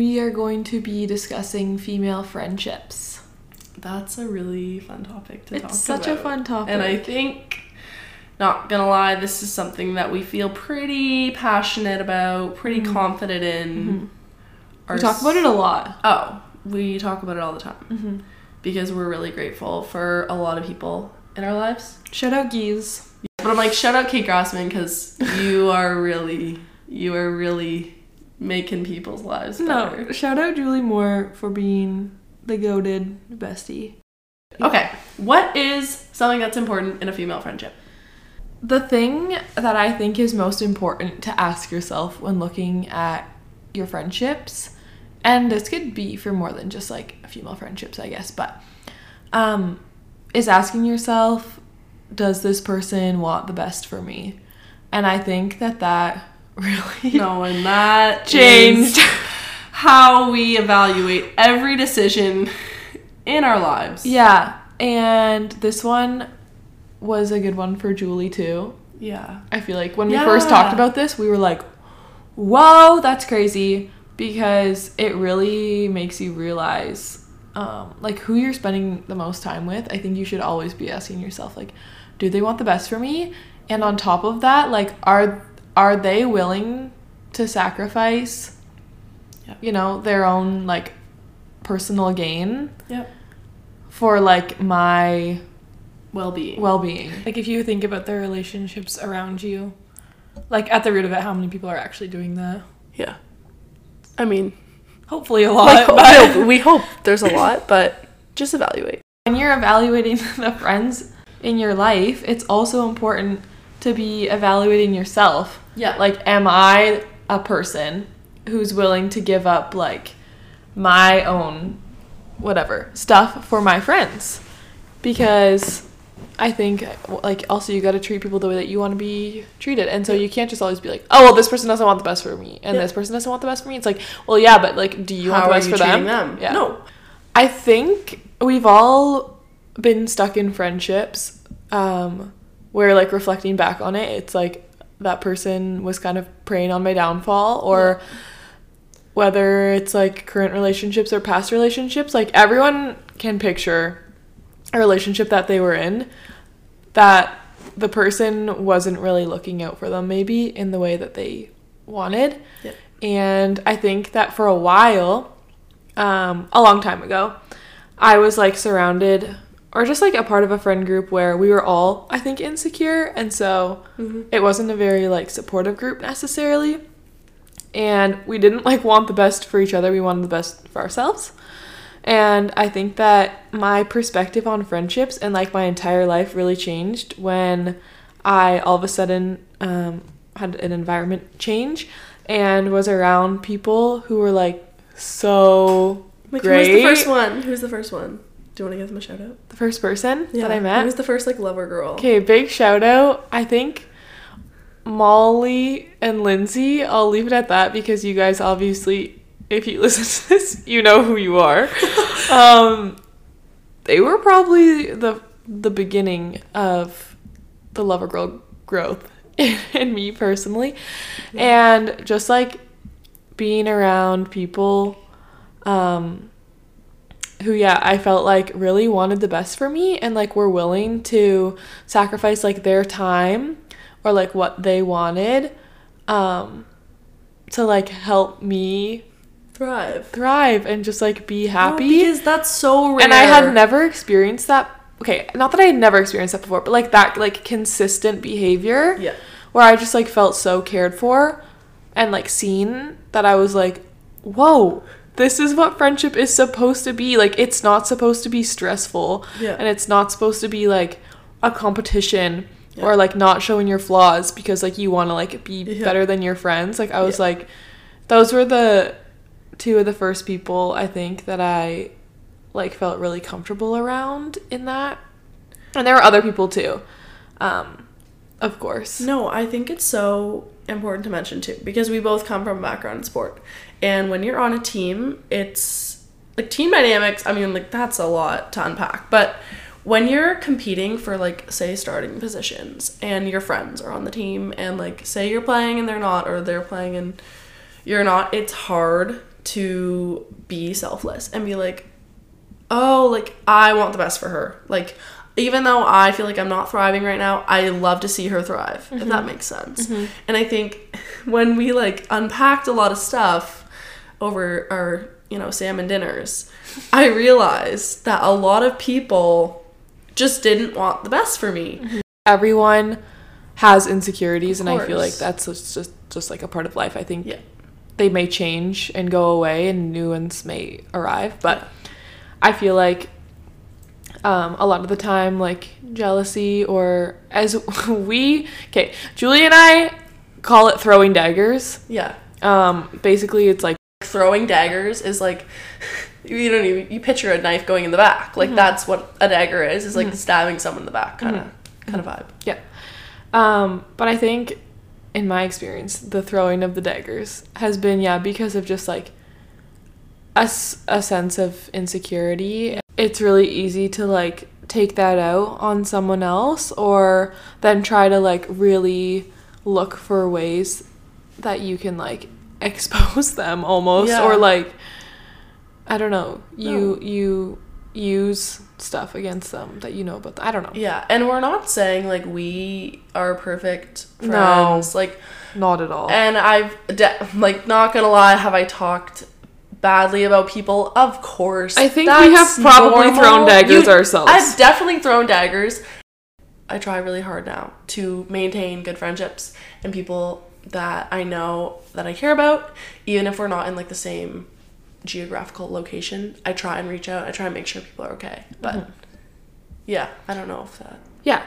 we are going to be discussing female friendships. That's a really fun topic to talk about. It's such a fun topic. And I think, not gonna lie, this is something that we feel pretty passionate about, pretty confident in. Mm-hmm. we talk about it a lot. Oh, we talk about it all the time Mm-hmm. because we're really grateful for a lot of people in our lives. Shout out Geese. But I'm like, shout out Kate Grossman because you are really, you are really making people's lives better. No, shout out Julie Moore for being the goaded bestie. Okay, what is something that's important in a female friendship? The thing that I think is most important to ask yourself when looking at your friendships, and this could be for more than just like female friendships, I guess, but um, is asking yourself, does this person want the best for me? And I think that that really No, and that changed. how we evaluate every decision in our lives. Yeah, and this one was a good one for Julie too. Yeah. I feel like when we first talked about this, we were like, whoa, that's crazy. Because it really makes you realize, um, like, who you're spending the most time with. I think you should always be asking yourself, like, do they want the best for me? And on top of that, like, are are they willing to sacrifice, Yeah. you know, their own like personal gain Yep. for like my Well being. well being? Like if you think about the relationships around you, like at the root of it, how many people are actually doing that? yeah. I mean, Hopefully a lot. like, but- we, hope, we hope there's a lot, but just evaluate. when you're evaluating the friends in your life, it's also important to be evaluating yourself. Yeah. Like, am I a person who's willing to give up, like, my own, whatever, stuff for my friends? Because I think, like, also you gotta treat people the way that you wanna be treated. And so you can't just always be like, oh, well, this person doesn't want the best for me, and Yeah. this person doesn't want the best for me. It's like, well, yeah, but, like, do you want How the are best you for treating them? them? Yeah. No. I think we've all been stuck in friendships um, where, like, reflecting back on it, it's like that person was kind of preying on my downfall, or whether it's like current relationships or past relationships, like, everyone can picture a relationship that they were in that the person wasn't really looking out for them, maybe in the way that they wanted. Yep. And I think that for a while, um, a long time ago, I was like surrounded or just like a part of a friend group where we were all, I think, insecure. And so it wasn't a very like supportive group necessarily. And we didn't like want the best for each other, we wanted the best for ourselves. And I think that my perspective on friendships and like my entire life really changed when I all of a sudden um, had an environment change and was around people who were like so Like, great. was the first one? Who was the first one? Do you want to give them a shout out? The first person that I met. Who was the first, like, lover girl? Okay, big shout out. I think Molly and Lindsay, I'll leave it at that because you guys obviously, if you listen to this, you know who you are. um, they were probably the the beginning of the lover girl growth in me personally, and just like being around people, um, who yeah i felt like really wanted the best for me and like were willing to sacrifice like their time or like what they wanted um to like help me Thrive. thrive and just like be happy No, because that's so rare. and i had never experienced that okay not that i had never experienced that before but like that like consistent behavior Yeah. where I just like felt so cared for and like seen that I was like, whoa, this is what friendship is supposed to be. Like, it's not supposed to be stressful Yeah. and it's not supposed to be like a competition Yeah. or like not showing your flaws because like you want to like be Yeah. better than your friends. Like, I was Yeah. like, those were the two of the first people I think that I like felt really comfortable around in that. And there were other people too. Um, of course. No, I think it's so important to mention too because we both come from a background in sport. And when you're on a team, it's like team dynamics, I mean like that's a lot to unpack. But when you're competing for like say starting positions and your friends are on the team and like say you're playing and they're not or they're playing and you're not, it's hard to be selfless and be like, oh, like I want the best for her. Like even though I feel like I'm not thriving right now, I love to see her thrive. If that mm-hmm. makes sense. Mm-hmm. And I think when we like unpacked a lot of stuff over our, you know, salmon dinners, I realized that a lot of people just didn't want the best for me. Everyone has insecurities, and I feel like that's just, just just like a part of life. I think Yeah. they may change and go away, and new ones may arrive. But I feel like um, a lot of the time, like jealousy, or as we okay, Julie and I call it throwing daggers. Yeah. Um, basically, it's like throwing daggers is like you don't even you picture a knife going in the back. Like mm-hmm. that's what a dagger is is like mm-hmm. stabbing someone in the back kind of mm-hmm. kind of vibe. Yeah. Um, but I think in my experience, the throwing of the daggers has been, yeah, because of just like a sense of insecurity. It's really easy to like take that out on someone else or then try to like really look for ways that you can like expose them almost Yeah. or like I don't know, you No. you use stuff against them that you know about them. I don't know. yeah and we're not saying like we are perfect No. friends like Not at all. and i've de- like not gonna lie have i talked badly about people of course I think we have probably normal. thrown daggers You- ourselves. I've definitely thrown daggers. I try really hard now to maintain good friendships and people that I know that I care about, even if we're not in like the same geographical location. I try and reach out. I try and make sure people are okay. But Mm-hmm. yeah, I don't know if that. yeah.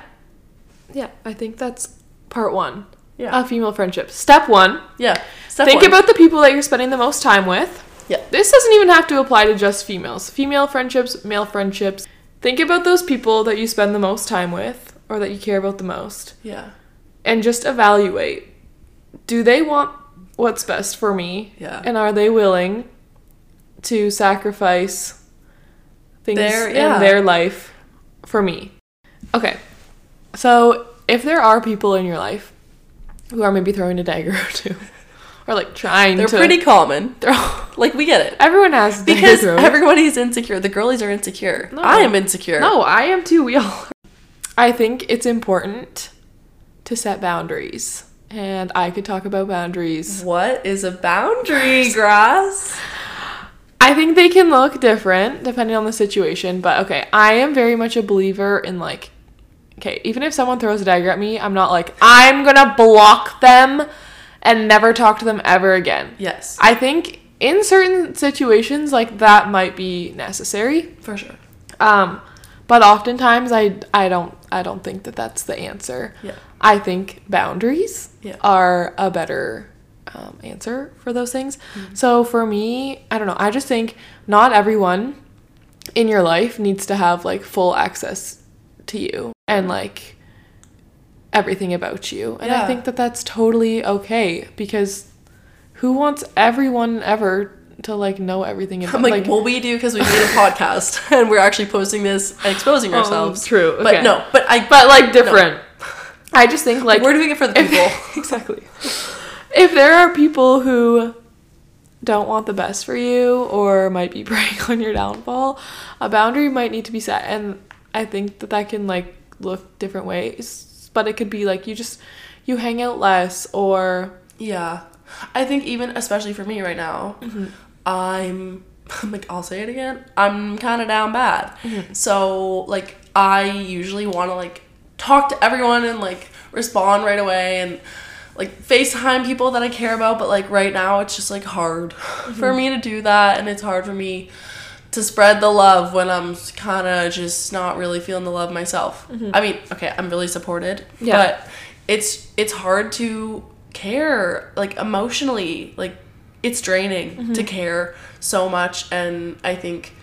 Yeah, I think that's part one Yeah. of female friendship. Step one yeah. Step think one. about the people that you're spending the most time with. Yeah. This doesn't even have to apply to just females. Female friendships, male friendships. Think about those people that you spend the most time with or that you care about the most Yeah. and just evaluate do they want what's best for me? Yeah. And are they willing to sacrifice things Their- yeah. in their life for me? Okay. So, if there are people in your life who are maybe throwing a dagger or two or like trying to They're to pretty common. throw Like we get it. Everyone has Because everybody's insecure. The girlies are insecure. No. I am insecure. No, I am too. We all. are. I think it's important to set boundaries, and I could talk about boundaries. What is a boundary, grass? I think they can look different depending on the situation, but okay, I am very much a believer in like, okay, even if someone throws a dagger at me, I'm not like I'm gonna block them and never talk to them ever again. Yes. I think in certain situations like that might be necessary. For sure. Um, but oftentimes I I don't I don't think that that's the answer. Yeah. I think boundaries Yeah. are a better um, answer for those things. Mm-hmm. So for me, I don't know. I just think not everyone in your life needs to have like full access to you and like everything about you. And I think that that's totally okay because who wants everyone ever to like know everything about I'm like, well, we do because we made a podcast and we're actually posting this and exposing ourselves. Oh, true, okay. But no, but I. but like different. I just think like we're doing it for the if- people. exactly. If there are people who don't want the best for you or might be preying on your downfall, a boundary might need to be set, and I think that that can like look different ways. But it could be like you just you hang out less, or yeah. I think even, especially for me right now, Mm-hmm. I'm. I'm like, I'll say it again. I'm kind of down bad. Mm-hmm. So, like, I usually want to, like, talk to everyone and, like, respond right away and, like, FaceTime people that I care about. But, like, right now, it's just, like, hard Mm-hmm. for me to do that. And it's hard for me to spread the love when I'm kind of just not really feeling the love myself. I mean, okay, I'm really supported, Mm-hmm. Yeah. but it's it's hard to care like emotionally. Like it's draining Mm-hmm. to care so much and I think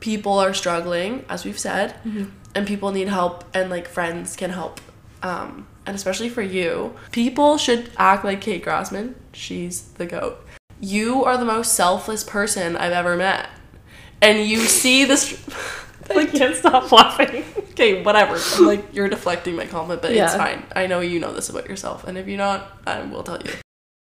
people are struggling as we've said Mm-hmm. and people need help and like friends can help. Um and especially for you, people should act like Kate grossman She's the goat. You are the most selfless person I've ever met. And you see this I can't stop laughing. Okay, whatever. I'm like you're deflecting my comment, but it's fine. I know you know this about yourself, and if you're not, I will tell you.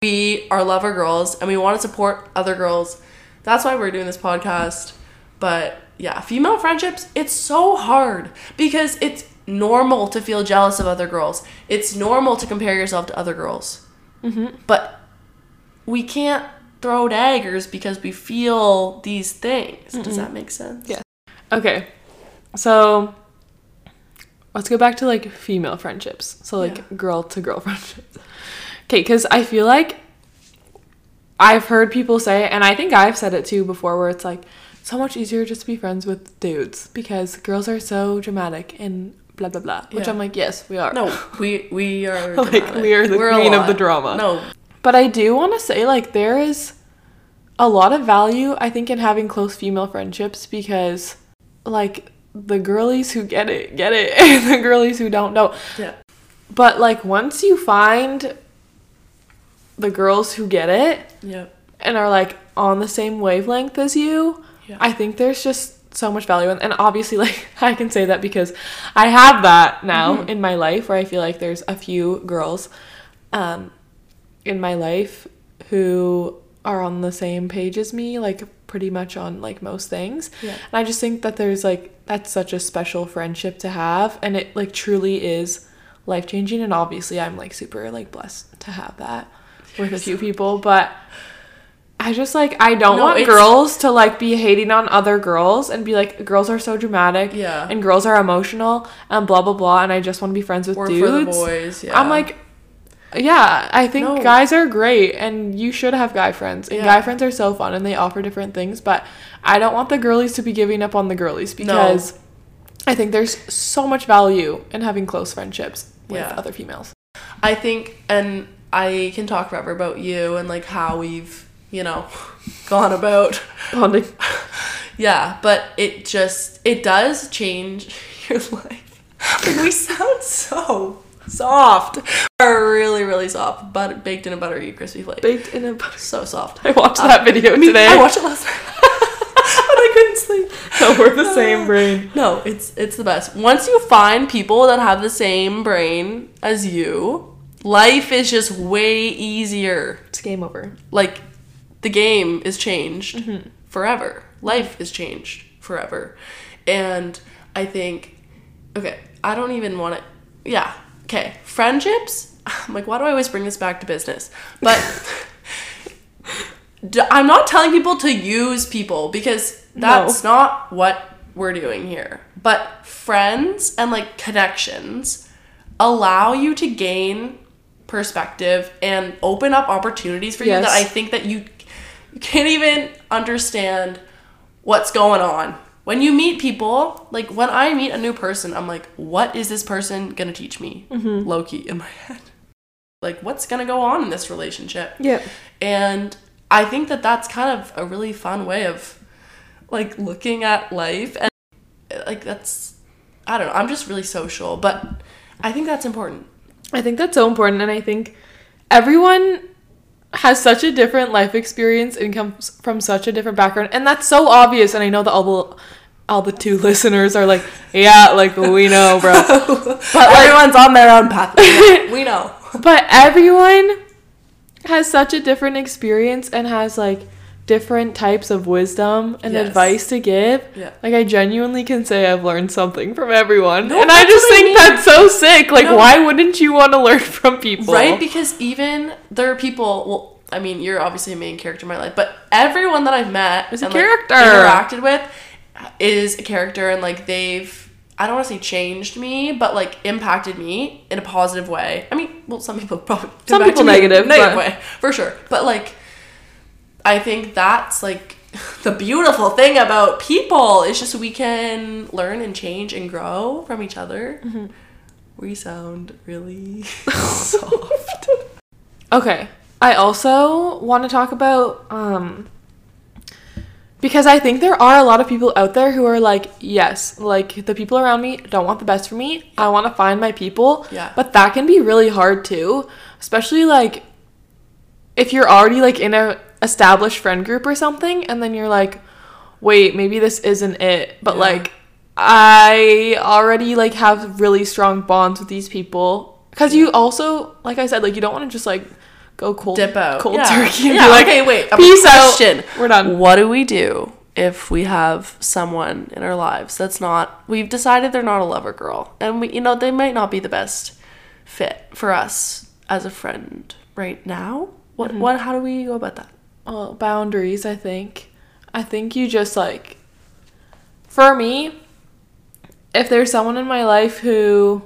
We are lover girls, and we want to support other girls That's why we're doing this podcast. But yeah, female friendships, it's so hard because it's normal to feel jealous of other girls. It's normal to compare yourself to other girls. Mm-hmm. But we can't throw daggers because we feel these things. Does that make sense? Yeah. Okay. So let's go back to like female friendships. So like Yeah. girl to girl friendships. Okay, cuz I feel like I've heard people say and I think I've said it too before where it's like so much easier just to be friends with dudes because girls are so dramatic and blah blah blah. Which Yeah. I'm like, yes, we are. No, we we are Like, we are the We're queen of the drama. No, But I do want to say, like, there is a lot of value, I think, in having close female friendships because, like, the girlies who get it, get it, and the girlies who don't, don't. yeah, But, like, once you find the girls who get it yeah, and are, like, on the same wavelength as you, yeah. I think there's just so much value. And, and obviously, like, I can say that because I have that now Mhm. in my life where I feel like there's a few girls um, in my life who are on the same page as me, like, pretty much on, like, most things. yeah. And I just think that there's, like, that's such a special friendship to have. And it, like, truly is life changing. And obviously, I'm, like, super, like, blessed to have that with a few people. But. I just like I don't No, want girls to like be hating on other girls and be like girls are so dramatic Yeah. and girls are emotional and blah blah blah and I just want to be friends with Or dudes. boys. Yeah. I'm like yeah, I think No. guys are great and you should have guy friends. And Yeah. guy friends are so fun and they offer different things, but I don't want the girlies to be giving up on the girlies because I think there's so much value in having close friendships with Yeah. other females. I think, and I can talk forever about you and like how we've, you know, gone about. Bonding. Yeah, but it just it does change your life. Like, we sound so soft. Are really really soft, but baked in a buttery crispy flake. Baked in a butter. So soft. I watched that uh, video Me- today. I watched it last night, but I couldn't sleep. No, we're the uh, same brain. No, it's it's the best. Once you find people that have the same brain as you, life is just way easier. It's game over. Like the game is changed Mm-hmm. forever. Life is changed forever. And I think okay, I don't even want to yeah. Okay, friendships. I'm like why do I always bring this back to business? But I'm not telling people to use people because that's not what we're doing here. But friends and like connections allow you to gain perspective and open up opportunities for you Yes. that I think that you you can't even understand what's going on. When you meet people, like when I meet a new person, I'm like, what is this person gonna teach me? Mm-hmm. Low key in my head. Like, what's gonna go on in this relationship? Yeah. And I think that that's kind of a really fun way of like looking at life and like that's I don't know, I'm just really social, but I think that's important. I think that's so important, and I think everyone has such a different life experience and comes from such a different background, and that's so obvious. And I know that all the all the two listeners are like, yeah, like we know, bro. But everyone's on their own path. We know. But everyone has such a different experience and has like different types of wisdom and Yes. advice to give. Yeah. Like I genuinely can say I've learned something from everyone. No, and I just what I think mean. that's so sick. Like No. why wouldn't you want to learn from people? Right? Because even there are people, well, I mean, you're obviously a main character in my life, but everyone that I've met Is a and, like, interacted with is a character, and like they've, I don't want to say changed me, but like impacted me in a positive way. I mean, well, some people probably Some people negative, negative but- way for sure. But like, I think that's like the beautiful thing about people. It's just we can learn and change and grow from each other. Mm-hmm. We sound really soft. Okay. I also want to talk about um because I think there are a lot of people out there who are like, yes, like the people around me don't want the best for me. I want to find my people. Yeah. But that can be really hard too, especially like if you're already like in a established friend group or something and then you're like, wait, maybe this isn't it. But Yeah. like I already like have really strong bonds with these people cuz you also like I said like you don't want to just like go cold Dip out. cold yeah. turkey and Yeah, be like okay, wait. a peace out. question. We're done. What do we do if we have someone in our lives that's not we've decided they're not a lover girl and we you know they might not be the best fit for us as a friend right now? What Mm-hmm. what how do we go about that? Well, boundaries, I think. I think you just like for me, if there's someone in my life who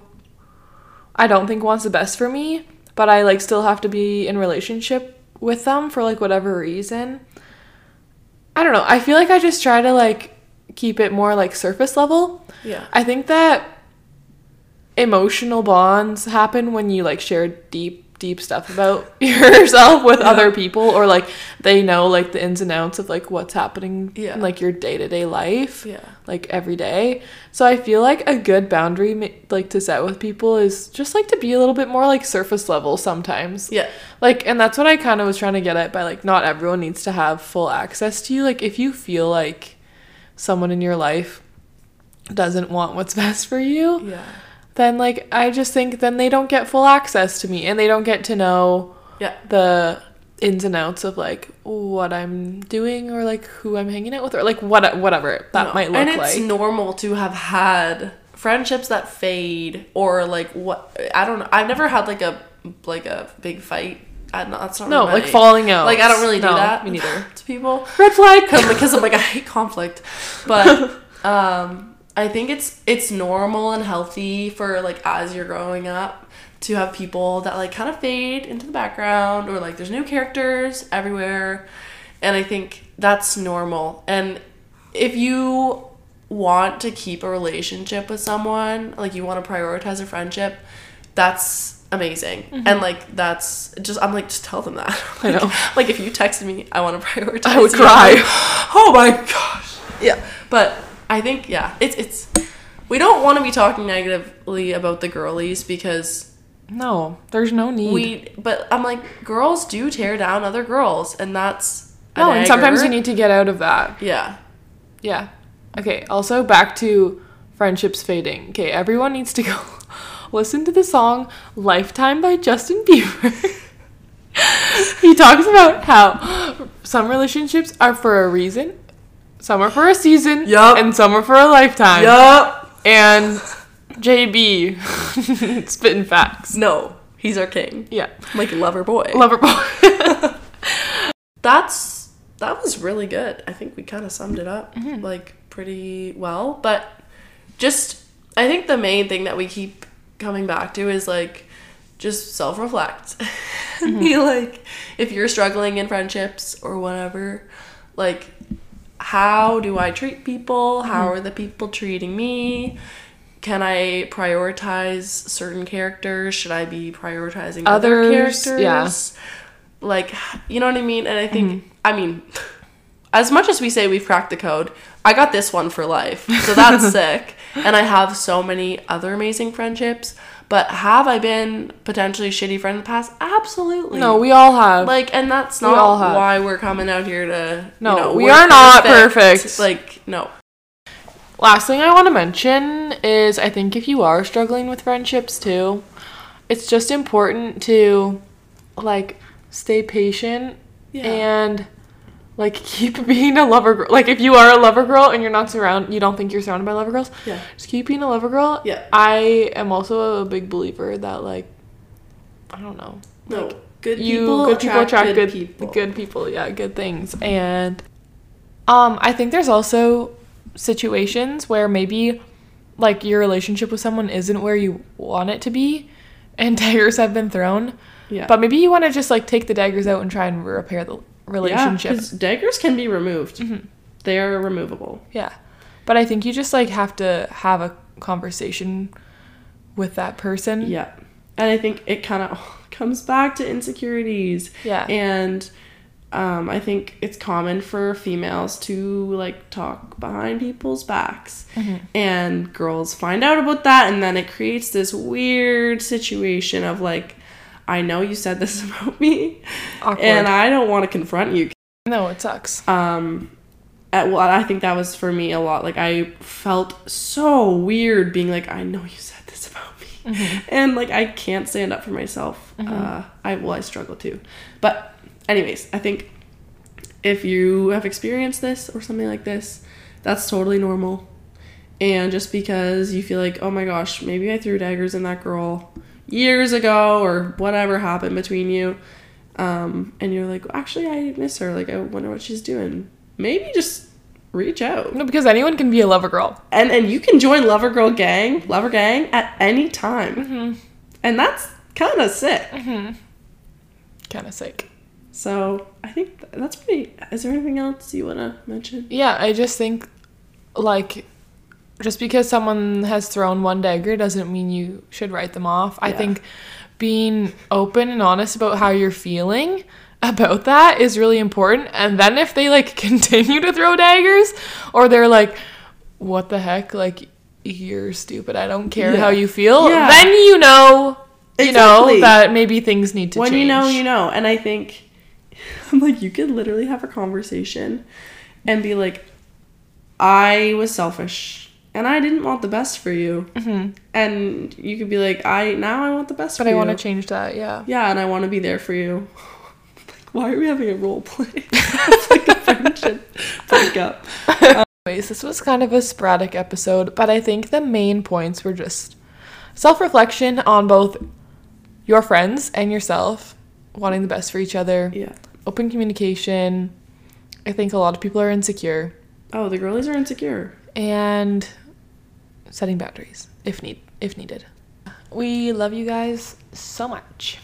I don't think wants the best for me, but I like still have to be in relationship with them for like whatever reason. I don't know. I feel like I just try to like keep it more like surface level. Yeah. I think that emotional bonds happen when you like share deep deep stuff about yourself with other people or like they know like the ins and outs of like what's happening Yeah. in like your day-to-day life Yeah. like every day so i feel like a good boundary like to set with people is just like to be a little bit more like surface level sometimes Yeah. like and that's what i kind of was trying to get at by like not everyone needs to have full access to you like if you feel like someone in your life doesn't want what's best for you Yeah. Then like I just think then they don't get full access to me and they don't get to know Yeah. the ins and outs of like what I'm doing or like who I'm hanging out with or like what whatever that No. might look and it's like. normal to have had friendships that fade or like what I don't know. I've never had like a like a big fight. I, no, that's not no, really like falling out. Like I don't really do No, that. Me neither. to people Red flag. because I'm like I hate conflict, but um, I think it's it's normal and healthy for like as you're growing up to have people that like kind of fade into the background or like there's new characters everywhere, and I think that's normal. And if you want to keep a relationship with someone, like you want to prioritize a friendship, that's amazing. Mm-hmm. And like that's just I'm like just tell them that. I Like, know. like if you texted me, I want to prioritize. I would you, cry. Like, oh my gosh. Yeah. But I think yeah, it's it's we don't want to be talking negatively about the girlies because No, there's no need. we but I'm like girls do tear down other girls and that's no, and sometimes you need to get out of that. Yeah. Yeah. Okay, also back to friendships fading. Okay, everyone needs to go listen to the song Lifetime by Justin Bieber. he talks about how some relationships are for a reason, some are for a season, Yup. and some are for a lifetime. Yup. And JB spitting facts. No, he's our king. Yeah. Like lover boy. Lover boy. that's that was really good. I think we kind of summed it up Mm-hmm. like pretty well. But just I think the main thing that we keep coming back to is like just self reflect. Mm-hmm. Be like if you're struggling in friendships or whatever, like how do I treat people? Mm-hmm. How are the people treating me? Can I prioritize certain characters? Should I be prioritizing other characters? yeah. like you know what i mean and i think i mean as much as we say we've cracked the code i got this one for life so that's sick and i have so many other amazing friendships but have i been potentially shitty friend in the past absolutely no, we all have. like and that's We not have. why we're coming out here to No, you know, we are not perfect. like no Last thing I want to mention is I think if you are struggling with friendships too, it's just important to like stay patient Yeah. and like keep being a lover girl. Like if you are a lover girl and you're not surround you don't think you're surrounded by lover girls, yeah just keep being a lover girl. Yeah. I am also a big believer that like I don't know. no Like good you people good people attract good people good people yeah good things and um i think there's also situations where maybe like your relationship with someone isn't where you want it to be and daggers have been thrown yeah but maybe you want to just like take the daggers out and try and repair the relationship Yeah, daggers can be removed. Mm-hmm. They are removable. yeah but i think you just like have to have a conversation with that person Yeah. And I think it kind of comes back to insecurities. Yeah. And um, I think it's common for females to like talk behind people's backs. And girls find out about that. And then it creates this weird situation of like, I know you said this about me. Awkward. And I don't want to confront you. no it sucks um at, well i think that was for me a lot like i felt so weird being like i know you said this about me and like I can't stand up for myself. Uh, I well, I struggle too. But anyways, I think if you have experienced this or something like this, that's totally normal. And just because you feel like, oh my gosh, maybe I threw daggers in that girl years ago or whatever happened between you, um, and you're like, actually, I miss her. Like, I wonder what she's doing. Maybe just reach out. No, because anyone can be a lover girl. And and you can join Lover Girl Gang, Lover Gang at any time. And that's kind of sick. Kind of sick. So I think that's pretty. Is there anything else you want to mention? Yeah, I just think like just because someone has thrown one dagger doesn't mean you should write them off. I think being open and honest about how you're feeling about that is really important. And then if they like continue to throw daggers or they're like what the heck like you're stupid. I don't care Yeah. how you feel. Yeah. Then you know you Exactly. know that maybe things need to change. when change. you know, you know. And I think, I'm like, you could literally have a conversation and be like, I was selfish and I didn't want the best for you. And you could be like, I now I want the best Mm-hmm. But I want to change that, yeah. Yeah, and I want to be there for you. like, why are we having a role play? it's like a friendship breakup. Anyways, this was kind of a sporadic episode, but I think the main points were just self reflection on both your friends and yourself, wanting the best for each other, Yeah. open communication. I think a lot of people are insecure, Oh, the girlies are insecure. and setting boundaries if need if needed. We love you guys so much.